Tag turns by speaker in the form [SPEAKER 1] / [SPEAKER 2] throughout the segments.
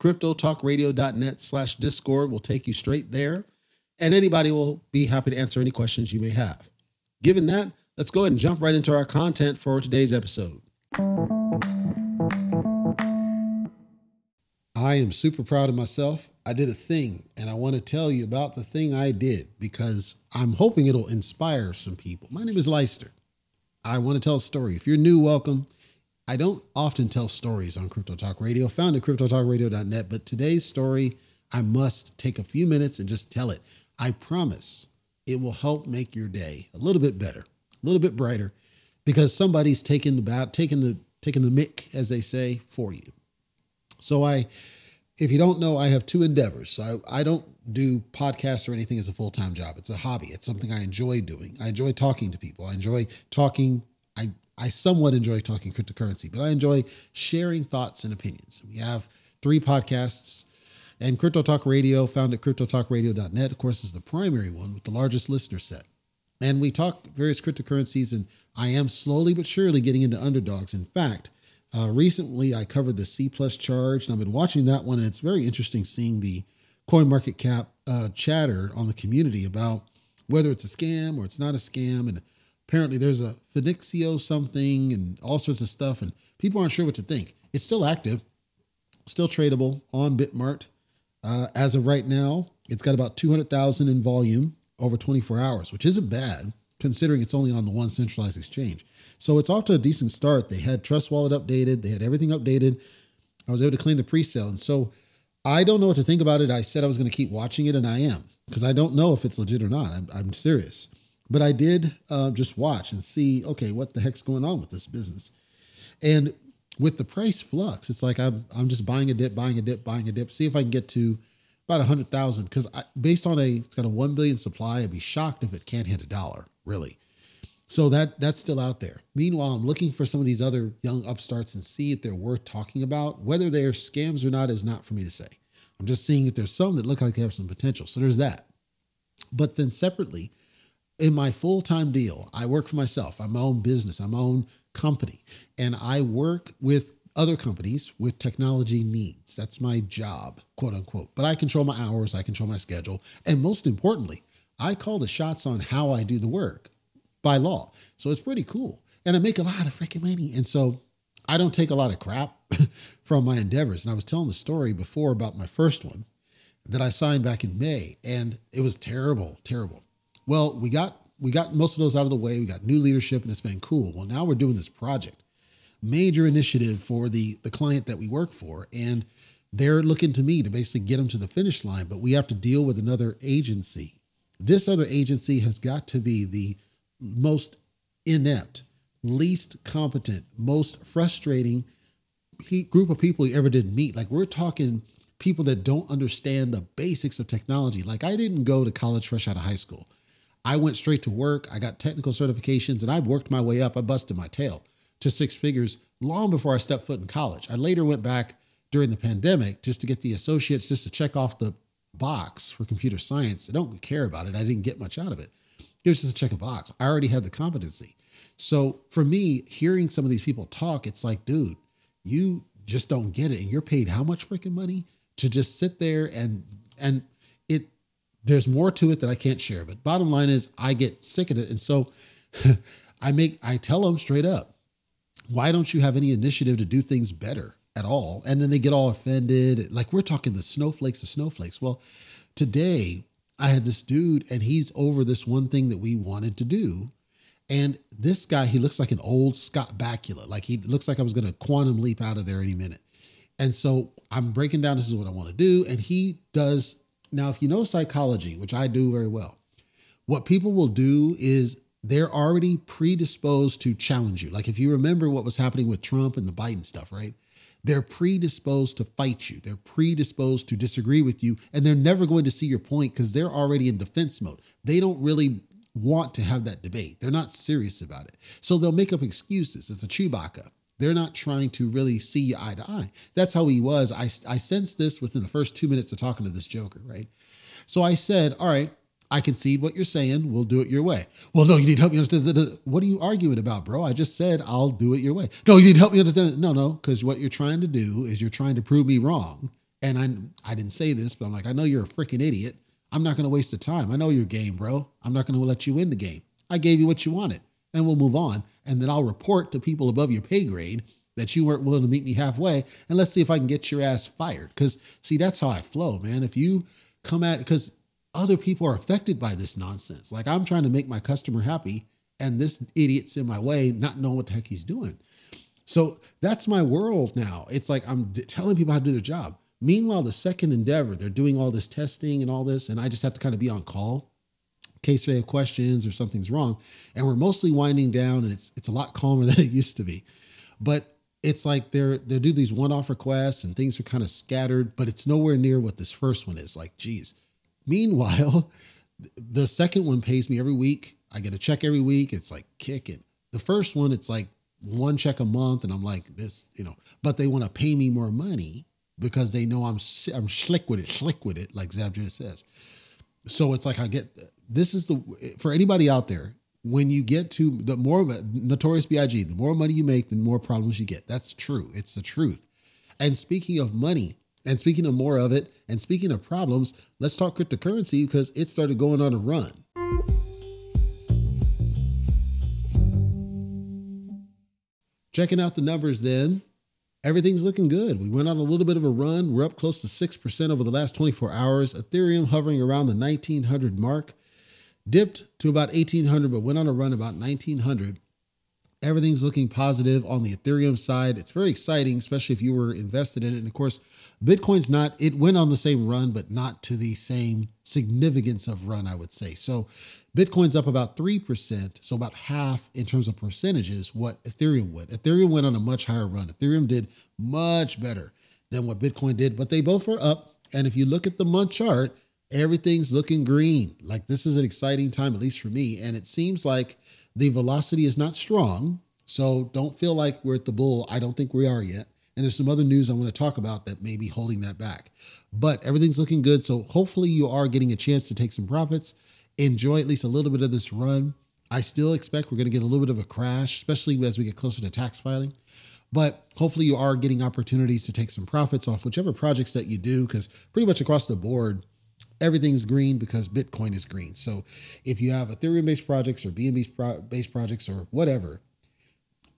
[SPEAKER 1] CryptoTalkRadio.net slash Discord will take you straight there. And anybody will be happy to answer any questions you may have. Given that, let's go ahead and jump right into our content for today's episode. I am super proud of myself. I did a thing and I want to tell you about the thing I did because I'm hoping it'll inspire some people. My name is Leister. I want to tell a story. If you're new, welcome. I don't often tell stories on Crypto Talk Radio, found at cryptotalkradio.net, but today's story, I must take a few minutes and just tell it. I promise it will help make your day a little bit better, a little bit brighter, because somebody's taking the bat, taking the taking the mic, as they say, for you. So I, if you don't know, I have two endeavors. So I, I don't do podcasts or anything as a full time job. It's a hobby. It's something I enjoy doing. I enjoy talking to people. I enjoy talking. I somewhat enjoy talking cryptocurrency, but I enjoy sharing thoughts and opinions. We have three podcasts. And Crypto Talk Radio, found at cryptotalkradio.net, of course, is the primary one with the largest listener set. And we talk various cryptocurrencies, and I am slowly but surely getting into underdogs. In fact, uh, recently, I covered the C plus charge, and I've been watching that one, and it's very interesting seeing the coin market cap uh, chatter on the community about whether it's a scam or it's not a scam. And apparently, there's a Phoenixio something and all sorts of stuff, and people aren't sure what to think. It's still active, still tradable on Bitmart. Uh, as of right now, it's got about 200,000 in volume over 24 hours, which isn't bad considering it's only on the one centralized exchange. So it's off to a decent start. They had Trust Wallet updated, they had everything updated. I was able to claim the pre-sale. And so I don't know what to think about it. I said I was going to keep watching it, and I am because I don't know if it's legit or not. I'm, I'm serious. But I did uh, just watch and see, okay, what the heck's going on with this business? And with the price flux, it's like I'm I'm just buying a dip, buying a dip, buying a dip. See if I can get to about a hundred thousand. Because based on a it's got a one billion supply, I'd be shocked if it can't hit a dollar, really. So that that's still out there. Meanwhile, I'm looking for some of these other young upstarts and see if they're worth talking about. Whether they're scams or not is not for me to say. I'm just seeing if there's some that look like they have some potential. So there's that. But then separately, in my full-time deal, I work for myself. I'm my own business. I'm my own company. And I work with other companies with technology needs. That's my job, quote unquote. But I control my hours, I control my schedule. And most importantly, I call the shots on how I do the work by law. So it's pretty cool. And I make a lot of freaking money. And so I don't take a lot of crap from my endeavors. And I was telling the story before about my first one that I signed back in May, and it was terrible, terrible. Well, we got we got most of those out of the way. We got new leadership, and it's been cool. Well, now we're doing this project, major initiative for the the client that we work for, and they're looking to me to basically get them to the finish line. But we have to deal with another agency. This other agency has got to be the most inept, least competent, most frustrating group of people you ever did meet. Like we're talking people that don't understand the basics of technology. Like I didn't go to college fresh out of high school. I went straight to work. I got technical certifications and I worked my way up. I busted my tail to six figures long before I stepped foot in college. I later went back during the pandemic just to get the associates, just to check off the box for computer science. I don't care about it. I didn't get much out of it. It was just a check a box. I already had the competency. So for me, hearing some of these people talk, it's like, dude, you just don't get it. And you're paid how much freaking money to just sit there and and it there's more to it that I can't share. But bottom line is I get sick of it. And so I make I tell them straight up, why don't you have any initiative to do things better at all? And then they get all offended. Like we're talking the snowflakes of snowflakes. Well, today I had this dude and he's over this one thing that we wanted to do. And this guy, he looks like an old Scott Bakula. Like he looks like I was going to quantum leap out of there any minute. And so I'm breaking down this is what I want to do. And he does. Now, if you know psychology, which I do very well, what people will do is they're already predisposed to challenge you. Like if you remember what was happening with Trump and the Biden stuff, right? They're predisposed to fight you. They're predisposed to disagree with you, and they're never going to see your point because they're already in defense mode. They don't really want to have that debate. They're not serious about it. So they'll make up excuses. It's a Chewbacca. They're not trying to really see eye to eye. That's how he was. I, I sensed this within the first two minutes of talking to this Joker, right? So I said, All right, I concede what you're saying. We'll do it your way. Well, no, you need help me understand. What are you arguing about, bro? I just said I'll do it your way. No, you need help me understand. No, no, because what you're trying to do is you're trying to prove me wrong. And I, I didn't say this, but I'm like, I know you're a freaking idiot. I'm not going to waste the time. I know your game, bro. I'm not going to let you win the game. I gave you what you wanted, and we'll move on. And then I'll report to people above your pay grade that you weren't willing to meet me halfway, and let's see if I can get your ass fired. Because see, that's how I flow, man. If you come at because other people are affected by this nonsense. Like I'm trying to make my customer happy, and this idiot's in my way, not knowing what the heck he's doing. So that's my world now. It's like I'm telling people how to do their job. Meanwhile, the second endeavor, they're doing all this testing and all this, and I just have to kind of be on call case they have questions or something's wrong. And we're mostly winding down, and it's it's a lot calmer than it used to be. But it's like they're they do these one-off requests and things are kind of scattered, but it's nowhere near what this first one is. Like, geez. Meanwhile, the second one pays me every week. I get a check every week. It's like kicking. The first one, it's like one check a month, and I'm like this, you know. But they want to pay me more money because they know I'm I'm slick with it, slick with it, like Zabjud says. So it's like I get this is the for anybody out there when you get to the more Notorious B.I.G. the more money you make the more problems you get that's true it's the truth and speaking of money and speaking of more of it and speaking of problems let's talk cryptocurrency because it started going on a run checking out the numbers then everything's looking good. We went on a little bit of a run. We're up close to 6% over the last 24 hours. Ethereum hovering around the 1900 mark, dipped to about 1800, but went on a run about 1900. Everything's looking positive on the Ethereum side. It's very exciting, especially if you were invested in it. And of course, Bitcoin's not, it went on the same run, but not to the same significance of run, I would say. So Bitcoin's up about 3%, so about half in terms of percentages what Ethereum would. Ethereum went on a much higher run. Ethereum did much better than what Bitcoin did, but they both are up. And if you look at the month chart, everything's looking green. Like this is an exciting time, at least for me. And it seems like the velocity is not strong. So don't feel like we're at the bull. I don't think we are yet. And there's some other news I want to talk about that may be holding that back. But everything's looking good. So hopefully you are getting a chance to take some profits enjoy at least a little bit of this run. I still expect we're going to get a little bit of a crash, especially as we get closer to tax filing. But hopefully, you are getting opportunities to take some profits off whichever projects that you do, because pretty much across the board, everything's green because Bitcoin is green. So if you have Ethereum based projects or BNB based projects or whatever,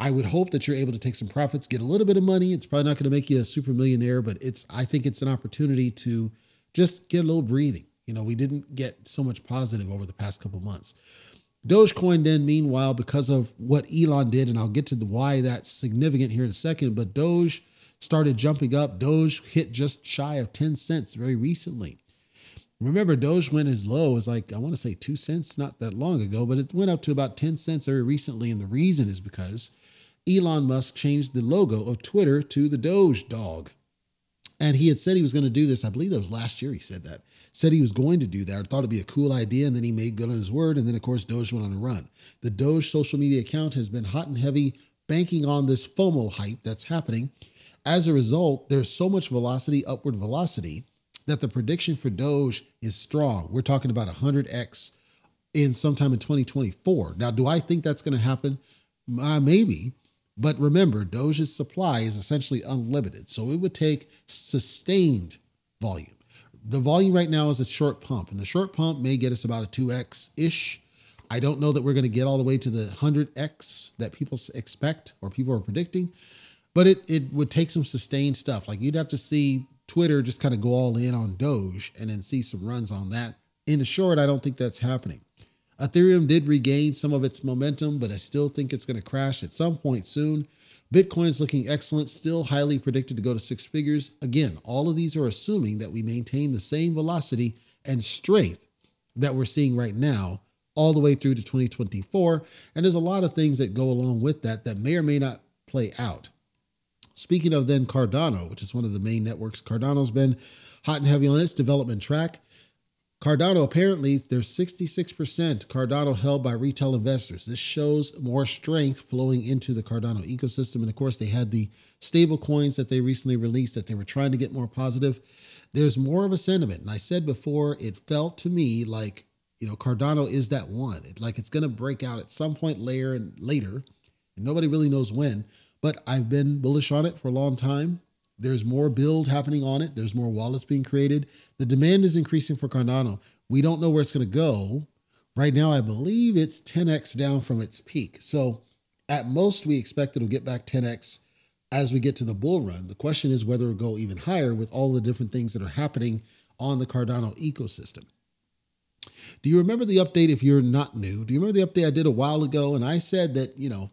[SPEAKER 1] I would hope that you're able to take some profits, get a little bit of money. It's probably not going to make you a super millionaire, but it's I think it's an opportunity to just get a little breathing. You know, we didn't get so much positive over the past couple months. Dogecoin then, meanwhile, because of what Elon did, and I'll get to the why that's significant here in a second, but Doge started jumping up. Doge hit just shy of 10 cents very recently. Remember, Doge went as low as like, I want to say two cents not that long ago, but it went up to about 10 cents very recently. And the reason is because Elon Musk changed the logo of Twitter to the Doge dog. And he had said he was going to do this. I believe that was last year he said that said he was going to do that. Thought it'd be a cool idea, and then he made good on his word. And then, of course, Doge went on a run. The Doge social media account has been hot and heavy, banking on this FOMO hype that's happening. As a result, there's so much velocity, upward velocity, that the prediction for Doge is strong. We're talking about 100x in sometime in 2024. Now, do I think that's going to happen? Uh, maybe. But remember, Doge's supply is essentially unlimited. So it would take sustained volume. The volume right now is a short pump, and the short pump may get us about a 2x ish. I don't know that we're going to get all the way to the 100x that people expect or people are predicting, but it, it would take some sustained stuff. Like you'd have to see Twitter just kind of go all in on Doge and then see some runs on that. In the short, I don't think that's happening. Ethereum did regain some of its momentum, but I still think it's going to crash at some point soon. Bitcoin's looking excellent, still highly predicted to go to six figures. Again, all of these are assuming that we maintain the same velocity and strength that we're seeing right now all the way through to 2024. And there's a lot of things that go along with that that may or may not play out. Speaking of then Cardano, which is one of the main networks, Cardano's been hot and heavy on its development track. Cardano, apparently, there's 66% Cardano held by retail investors. This shows more strength flowing into the Cardano ecosystem. And of course, they had the stable coins that they recently released that they were trying to get more positive. There's more of a sentiment. And I said before, it felt to me like, you know, Cardano is that one. It, like it's going to break out at some point later and later. And nobody really knows when. But I've been bullish on it for a long time. There's more build happening on it. There's more wallets being created. The demand is increasing for Cardano. We don't know where it's going to go. Right now, I believe it's 10x down from its peak. So at most, we expect it'll get back 10x as we get to the bull run. The question is whether it'll go even higher with all the different things that are happening on the Cardano ecosystem. Do you remember the update if you're not new? Do you remember the update I did a while ago? And I said that, you know,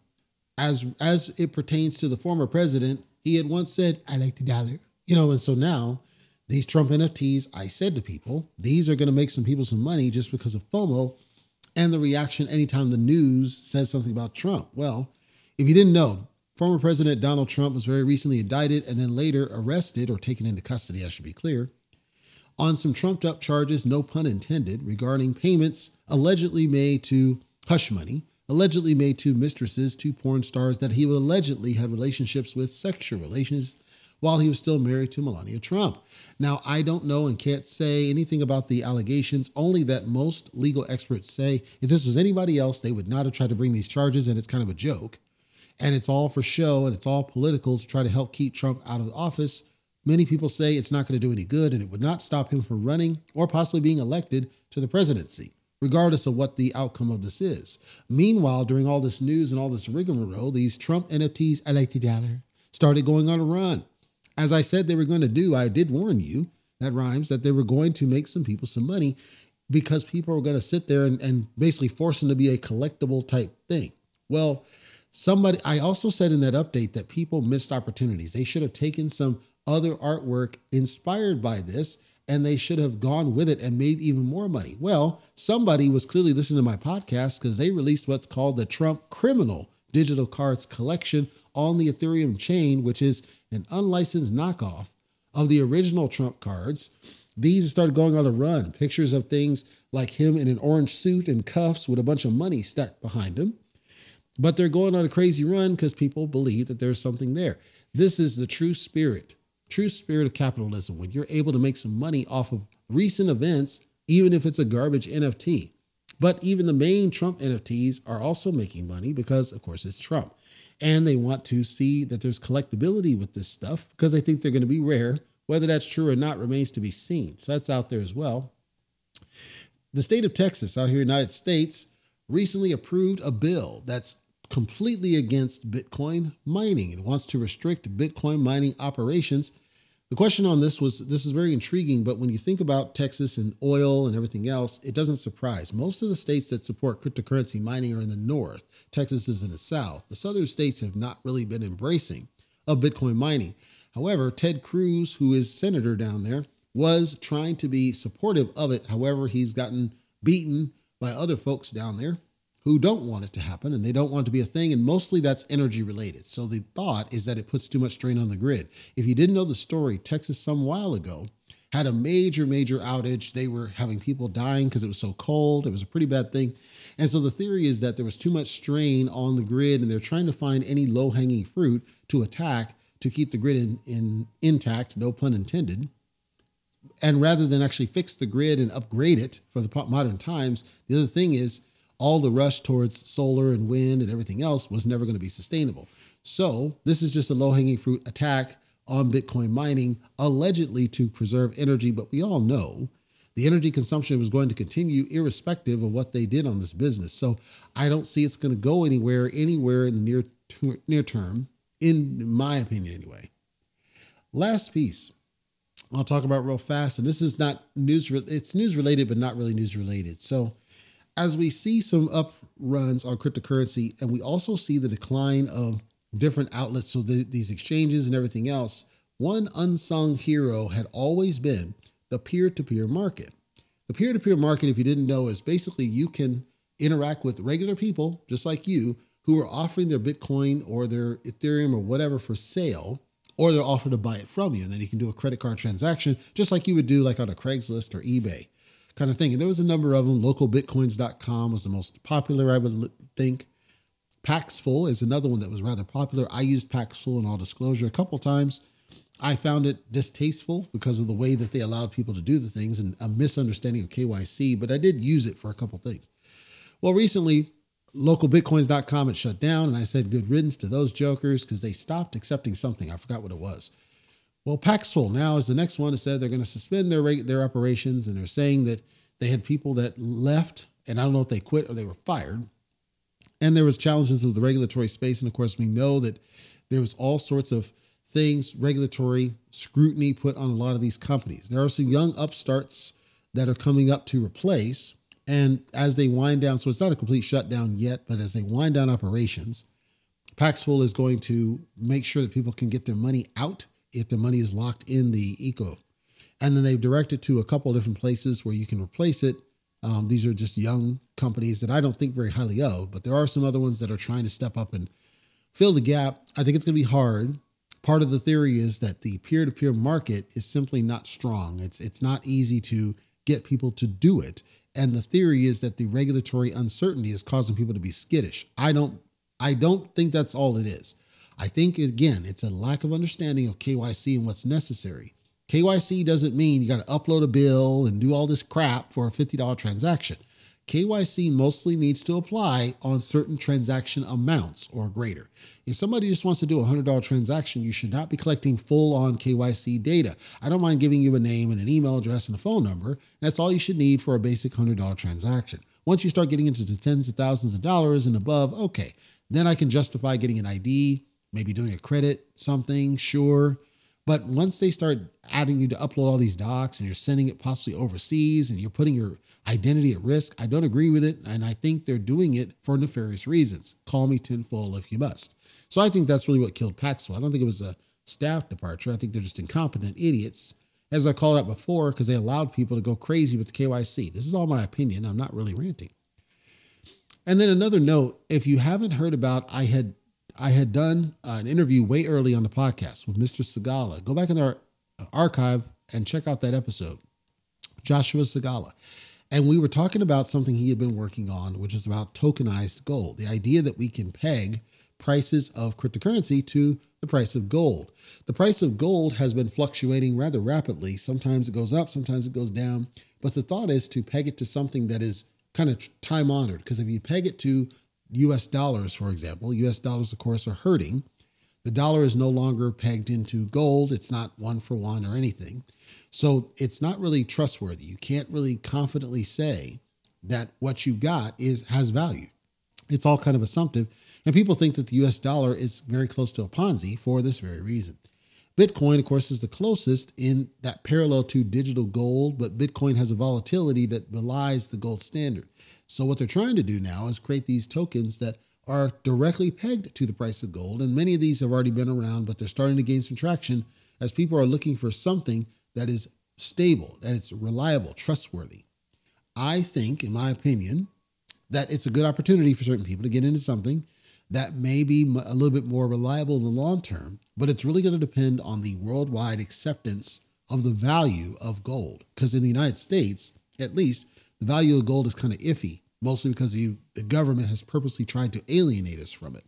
[SPEAKER 1] as as it pertains to the former president, he had once said, I like the dollar. You know, and so now these Trump NFTs, I said to people, these are going to make some people some money just because of FOMO and the reaction anytime the news says something about Trump. Well, if you didn't know, former President Donald Trump was very recently indicted and then later arrested or taken into custody, I should be clear, on some trumped up charges, no pun intended, regarding payments allegedly made to hush money allegedly made two mistresses, two porn stars that he allegedly had relationships with, sexual relations, while he was still married to Melania Trump. Now, I don't know and can't say anything about the allegations, only that most legal experts say if this was anybody else, they would not have tried to bring these charges, and it's kind of a joke. And it's all for show and it's all political to try to help keep Trump out of office. Many people say it's not going to do any good and it would not stop him from running or possibly being elected to the presidency regardless of what the outcome of this is. Meanwhile, during all this news and all this rigmarole, these Trump NFTs, I like the dollar, started going on a run. As I said they were going to do, I did warn you, that rhymes, that they were going to make some people some money because people were going to sit there and, and basically force them to be a collectible type thing. Well, somebody, I also said in that update that people missed opportunities. They should have taken some other artwork inspired by this and they should have gone with it and made even more money. Well, somebody was clearly listening to my podcast because they released what's called the Trump Criminal Digital Cards Collection on the Ethereum chain, which is an unlicensed knockoff of the original Trump cards. These started going on a run. Pictures of things like him in an orange suit and cuffs with a bunch of money stacked behind him. But they're going on a crazy run because people believe that there's something there. This is the true spirit true spirit of capitalism when you're able to make some money off of recent events, even if it's a garbage NFT. But even the main Trump NFTs are also making money because, of course, it's Trump. And they want to see that there's collectability with this stuff because they think they're going to be rare. Whether that's true or not remains to be seen. So that's out there as well. The state of Texas, out here in the United States, recently approved a bill that's completely against Bitcoin mining and wants to restrict Bitcoin mining operations. The question on this was this is very intriguing, but when you think about Texas and oil and everything else, it doesn't surprise. Most of the states that support cryptocurrency mining are in the north, Texas is in the south. The southern states have not really been embracing of Bitcoin mining. However, Ted Cruz, who is senator down there, was trying to be supportive of it. However, he's gotten beaten by other folks down there who don't want it to happen and they don't want it to be a thing. And mostly that's energy related. So the thought is that it puts too much strain on the grid. If you didn't know the story, Texas some while ago had a major, major outage. They were having people dying because it was so cold. It was a pretty bad thing. And so the theory is that there was too much strain on the grid and they're trying to find any low hanging fruit to attack to keep the grid in, in intact, no pun intended. and rather than actually fix the grid and upgrade it for the modern times, the other thing is all the rush towards solar and wind and everything else was never going to be sustainable. So this is just a low hanging fruit attack on Bitcoin mining, allegedly to preserve energy. But we all know the energy consumption was going to continue irrespective of what they did on this business. So I don't see it's going to go anywhere, anywhere in the near, near term, in my opinion, anyway. Last piece I'll talk about real fast, and this is not news, it's news related, but not really news related. So as we see some up runs on cryptocurrency, and we also see the decline of different outlets, so the, these exchanges and everything else, one unsung hero had always been the peer to peer market. The peer to peer market, if you didn't know, is basically you can interact with regular people just like you who are offering their Bitcoin or their Ethereum or whatever for sale, or they're offering to buy it from you. And then you can do a credit card transaction just like you would do like on a Craigslist or eBay kind of thing. And there was a number of them. Localbitcoins.com was the most popular, I would think. Paxful is another one that was rather popular. I used Paxful in all disclosure a couple times. I found it distasteful because of the way that they allowed people to do the things and a misunderstanding of KYC, but I did use it for a couple things. Well, recently, localbitcoins.com had shut down, and I said good riddance to those jokers because they stopped accepting something. I forgot what it was. Well, Paxful now is the next one that said they're going to suspend their their operations, and they're saying that they had people that left, and I don't know if they quit or they were fired, and there was challenges with the regulatory space, and of course we know that there was all sorts of things, regulatory scrutiny put on a lot of these companies. There are some young upstarts that are coming up to replace, and as they wind down, so it's not a complete shutdown yet, but as they wind down operations, Paxful is going to make sure that people can get their money out if the money is locked in the eco. And then they've directed to a couple of different places where you can replace it. Um, these are just young companies that I don't think very highly of, but there are some other ones that are trying to step up and fill the gap. I think it's going to be hard. Part of the theory is that the peer-to-peer market is simply not strong. It's it's not easy to get people to do it. And the theory is that the regulatory uncertainty is causing people to be skittish. I don't I don't think that's all it is. I think, again, it's a lack of understanding of KYC and what's necessary. KYC doesn't mean you got to upload a bill and do all this crap for a $50 transaction. KYC mostly needs to apply on certain transaction amounts or greater. If somebody just wants to do a $100 transaction, you should not be collecting full on KYC data. I don't mind giving you a name and an email address and a phone number. That's all you should need for a basic $100 transaction. Once you start getting into the tens of thousands of dollars and above, okay, then I can justify getting an ID, maybe doing a credit something, sure. But once they start adding you to upload all these docs and you're sending it possibly overseas and you're putting your identity at risk, I don't agree with it. And I think they're doing it for nefarious reasons. Call me tinfoil if you must. So I think that's really what killed Paxful. I don't think it was a staff departure. I think they're just incompetent idiots, as I called out before, because they allowed people to go crazy with the KYC. This is all my opinion. I'm not really ranting. And then another note if you haven't heard about, I had I had done uh, an interview way early on the podcast with Mr. Segala. Go back in our archive and check out that episode, Joshua Segala. And we were talking about something he had been working on, which is about tokenized gold, the idea that we can peg prices of cryptocurrency to the price of gold. The price of gold has been fluctuating rather rapidly. Sometimes it goes up, sometimes it goes down. But the thought is to peg it to something that is kind of time honored, because if you peg it to US dollars, for example, US dollars, of course, are hurting. The dollar is no longer pegged into gold. It's not one for one or anything. So it's not really trustworthy. You can't really confidently say that what you got is has value. It's all kind of assumptive. And people think that the US dollar is very close to a Ponzi for this very reason. Bitcoin, of course, is the closest in that parallel to digital gold, but Bitcoin has a volatility that belies the gold standard. So what they're trying to do now is create these tokens that are directly pegged to the price of gold. And many of these have already been around, but they're starting to gain some traction as people are looking for something that is stable, that it's reliable, trustworthy. I think, in my opinion, that it's a good opportunity for certain people to get into something that may be a little bit more reliable in the long term, but it's really going to depend on the worldwide acceptance of the value of gold. Because in the United States, at least, the value of gold is kind of iffy, mostly because the, the government has purposely tried to alienate us from it.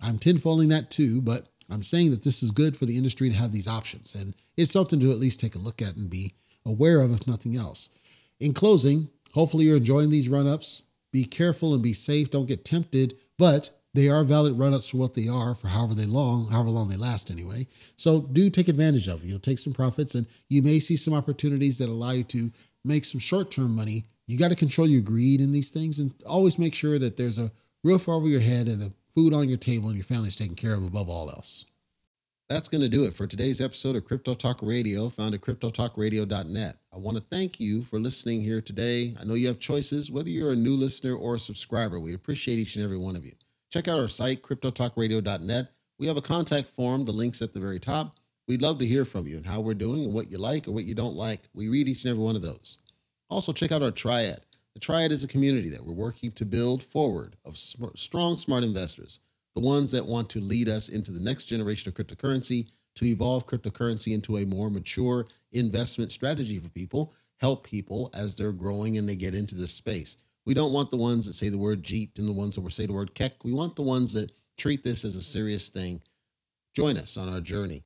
[SPEAKER 1] I'm tinfoiling that too, but I'm saying that this is good for the industry to have these options. And it's something to at least take a look at and be aware of, if nothing else. In closing, hopefully you're enjoying these run ups. Be careful and be safe. Don't get tempted, but they are valid run ups for what they are, for however they long, however long they last anyway. So do take advantage of it. You'll take some profits and you may see some opportunities that allow you to make some short term money. You got to control your greed in these things and always make sure that there's a roof over your head and a food on your table and your family's taken care of above all else. That's going to do it for today's episode of Crypto Talk Radio, found at cryptotalkradio.net. I want to thank you for listening here today. I know you have choices, whether you're a new listener or a subscriber. We appreciate each and every one of you. Check out our site, cryptotalkradio.net. We have a contact form, the link's at the very top. We'd love to hear from you and how we're doing and what you like or what you don't like. We read each and every one of those. Also, check out our Triad. The Triad is a community that we're working to build forward of strong, smart investors, the ones that want to lead us into the next generation of cryptocurrency, to evolve cryptocurrency into a more mature investment strategy for people, help people as they're growing and they get into this space. We don't want the ones that say the word Jeet and the ones that say the word Keck. We want the ones that treat this as a serious thing. Join us on our journey.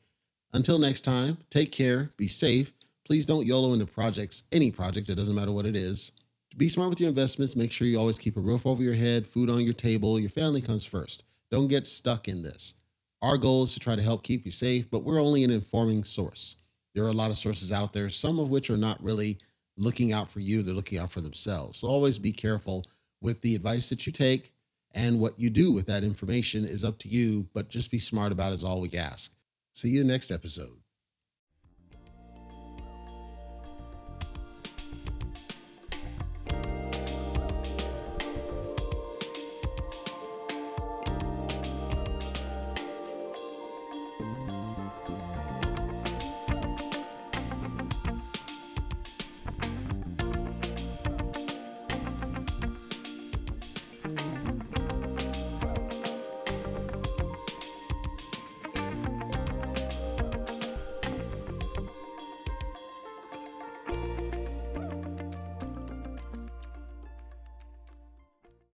[SPEAKER 1] Until next time, take care, be safe. Please don't YOLO into projects, any project, it doesn't matter what it is. Be smart with your investments. Make sure you always keep a roof over your head, food on your table. Your family comes first. Don't get stuck in this. Our goal is to try to help keep you safe, but we're only an informing source. There are a lot of sources out there, some of which are not really looking out for you, they're looking out for themselves. So always be careful with the advice that you take and what you do with that information is up to you, but just be smart about it is all we ask. See you next episode.